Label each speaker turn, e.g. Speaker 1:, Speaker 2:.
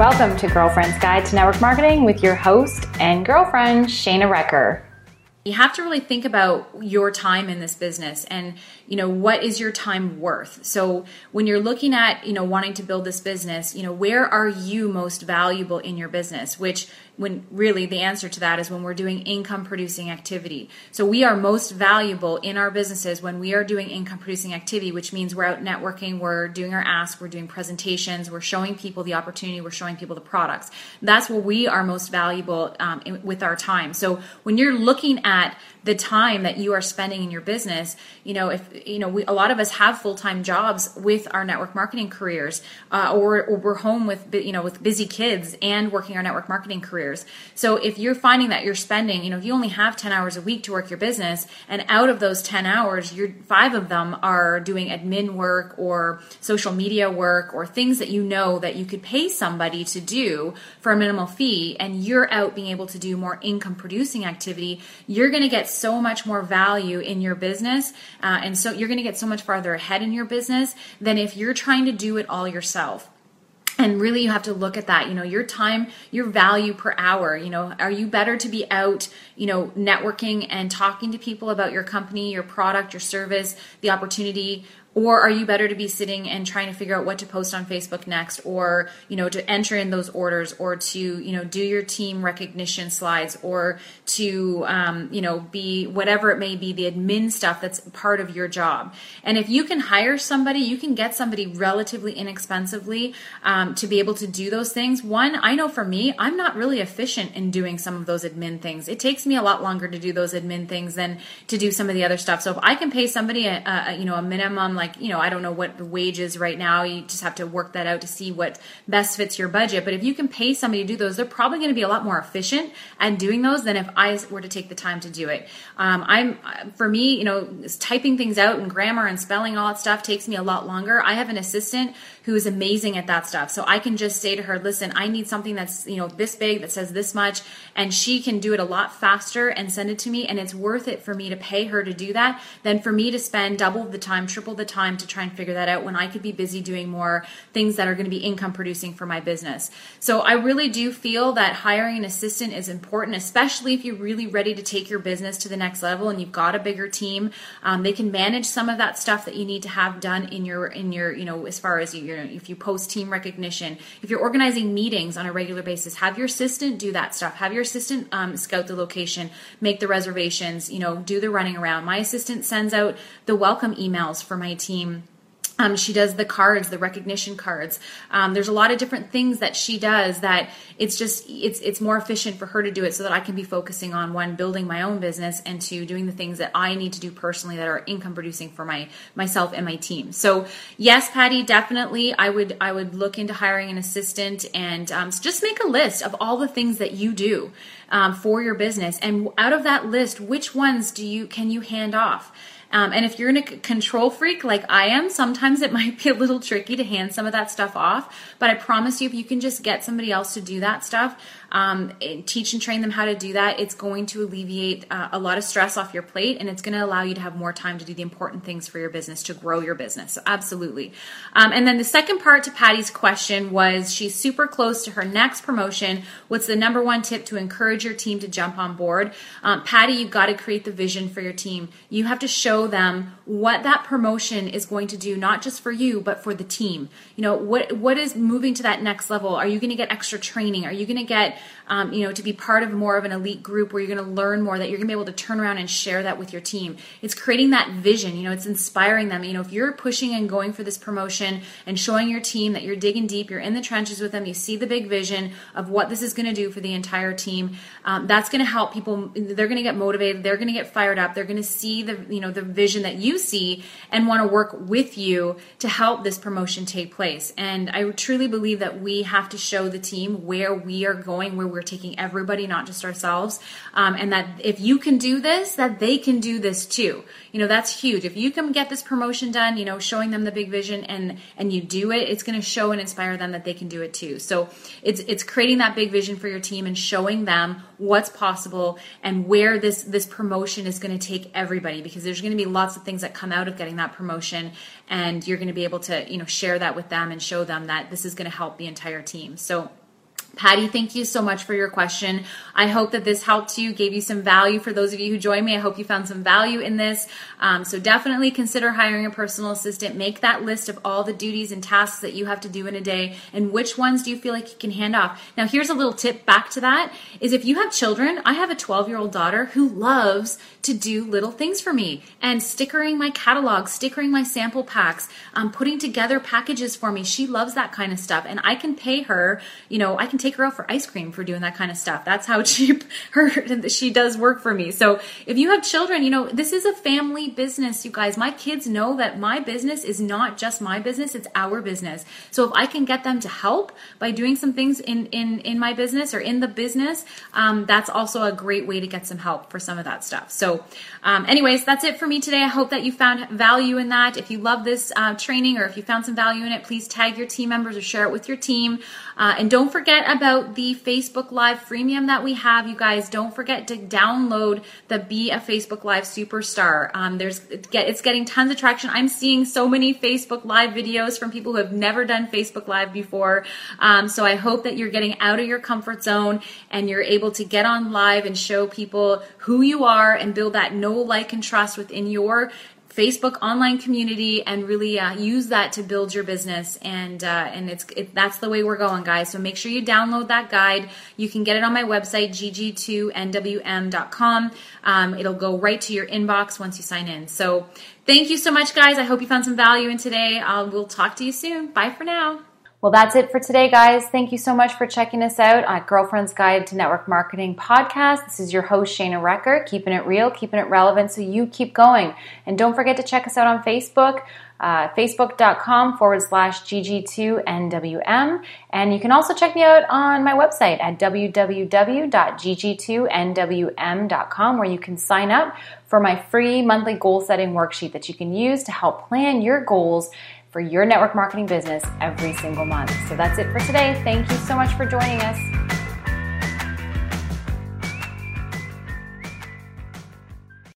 Speaker 1: Welcome to Girlfriend's Guide to Network Marketing with your host and girlfriend, Shana Recker.
Speaker 2: You have to really think about your time in this business and, you know, what is your time worth? So when you're looking at, you know, wanting to build this business, you know, where are you most valuable in your business? Which when really the answer to that is when we're doing income producing activity. So we are most valuable in our businesses when we are doing income producing activity, which means we're out networking, we're doing our ask, we're doing presentations, we're showing people the opportunity, we're showing people the products. That's where we are most valuable um, in, with our time. So when you're looking at the time that you are spending in your business you know if you know we, a lot of us have full-time jobs with our network marketing careers uh, or, or we're home with you know with busy kids and working our network marketing careers so if you're finding that you're spending you know if you only have 10 hours a week to work your business and out of those 10 hours you're five of them are doing admin work or social media work or things that you know that you could pay somebody to do for a minimal fee and you're out being able to do more income producing activity you're going to get so much more value in your business. Uh, and so you're going to get so much farther ahead in your business than if you're trying to do it all yourself. And really you have to look at that you know your time your value per hour you know are you better to be out you know networking and talking to people about your company your product your service the opportunity or are you better to be sitting and trying to figure out what to post on facebook next or you know to enter in those orders or to you know do your team recognition slides or to um, you know be whatever it may be the admin stuff that's part of your job. And if you can hire somebody you can get somebody relatively inexpensively um, to be able to do those things. One i know for me i'm not really efficient in doing some of those admin things. It takes me a lot longer to do those admin things than to do some of the other stuff. So if i can pay somebody a, a you know a minimum like you know i don't know what the wage is right now. You just have to work that out to see what best fits your budget. But if you can pay somebody to do those they're probably going to be a lot more efficient at doing those than if i were to take the time to do it. Um, i'm for me you know typing things out and grammar and spelling all that stuff takes me a lot longer. I have an assistant who is amazing at that stuff so i can just say to her listen i need something that's you know this big that says this much and she can do it a lot faster and send it to me and it's worth it for me to pay her to do that than for me to spend double the time triple the time to try and figure that out when I could be busy doing more things that are going to be income producing for my business. So I really do feel that hiring an assistant is important, especially if you're really ready to take your business to the next level and you've got a bigger team. Um, they can manage some of that stuff that you need to have done in your in your you know as far as you if you post team recognition, if you're organizing meetings on a regular basis, have your assistant do that stuff. Have your assistant um, scout the location, make the reservations, you know, do the running around. My assistant sends out the welcome emails for my team um, she does the cards, the recognition cards. Um, there's a lot of different things that she does that it's just it's it's more efficient for her to do it so that I can be focusing on one building my own business and two doing the things that I need to do personally that are income producing for my myself and my team. So yes, Patty, definitely I would I would look into hiring an assistant and um, just make a list of all the things that you do um, for your business and out of that list, which ones do you can you hand off? Um, and if you're a control freak like I am, sometimes it might be a little tricky to hand some of that stuff off. But I promise you, if you can just get somebody else to do that stuff, um, teach and train them how to do that, it's going to alleviate uh, a lot of stress off your plate and it's going to allow you to have more time to do the important things for your business to grow your business. So, absolutely. Um, and then the second part to Patty's question was she's super close to her next promotion. What's the number one tip to encourage your team to jump on board? Um, Patty, you've got to create the vision for your team. You have to show them what that promotion is going to do, not just for you, but for the team. You know, what, what is moving to that next level? Are you going to get extra training? Are you going to get um, you know, to be part of more of an elite group where you're going to learn more, that you're going to be able to turn around and share that with your team. It's creating that vision. You know, it's inspiring them. You know, if you're pushing and going for this promotion and showing your team that you're digging deep, you're in the trenches with them, you see the big vision of what this is going to do for the entire team. Um, that's going to help people. They're going to get motivated. They're going to get fired up. They're going to see the you know the vision that you see and want to work with you to help this promotion take place. And I truly believe that we have to show the team where we are going, where we're taking everybody, not just ourselves. Um, and that if you can do this, that they can do this too. You know, that's huge. If you can get this promotion done, you know, showing them the big vision and, and you do it, it's going to show and inspire them that they can do it too. So it's, it's creating that big vision for your team and showing them what's possible and where this, this promotion is going to take everybody because there's going to be lots of things that come out of getting that promotion and you're going to be able to, you know, share that with them and show them that this is going to help the entire team. So Patty, thank you so much for your question. I hope that this helped you, gave you some value for those of you who joined me. I hope you found some value in this. Um, so definitely consider hiring a personal assistant. Make that list of all the duties and tasks that you have to do in a day and which ones do you feel like you can hand off. Now, here's a little tip back to that is if you have children, I have a 12 year old daughter who loves to do little things for me and stickering my catalog, stickering my sample packs, um, putting together packages for me. She loves that kind of stuff. And I can pay her, you know, I can take her out for ice cream for doing that kind of stuff. That's how cheap her she does work for me. So if you have children, you know, this is a family business, you guys. My kids know that my business is not just my business, it's our business. So if I can get them to help by doing some things in in in my business or in the business, um, that's also a great way to get some help for some of that stuff. So, um, anyways, that's it for me today. I hope that you found value in that. If you love this uh, training or if you found some value in it, please tag your team members or share it with your team. Uh, and don't forget about the Facebook Live freemium that we have, you guys. Don't forget to download the Be a Facebook Live Superstar. Um, there's it's getting tons of traction. I'm seeing so many Facebook Live videos from people who have never done Facebook Live before. Um, so I hope that you're getting out of your comfort zone and you're able to get on live and show people who you are and build that know, like, and trust within your Facebook online community and really uh, use that to build your business. And uh, and it's it, that's the way we're going, guys. So make sure you download that guide. You can get it on my website gg2nwm.com. Um, it'll go right to your inbox once you sign in. So thank you so much, guys. I hope you found some value in today. Uh, we'll talk to you soon. Bye for now.
Speaker 1: Well, that's it for today, guys. Thank you so much for checking us out at Girlfriend's Guide to Network Marketing podcast. This is your host, Shana Recker, keeping it real, keeping it relevant so you keep going. And don't forget to check us out on Facebook. Uh, facebook.com forward slash GG2NWM. And you can also check me out on my website at www.gg2nwm.com where you can sign up for my free monthly goal setting worksheet that you can use to help plan your goals for your network marketing business every single month. So that's it for today. Thank you so much for joining us.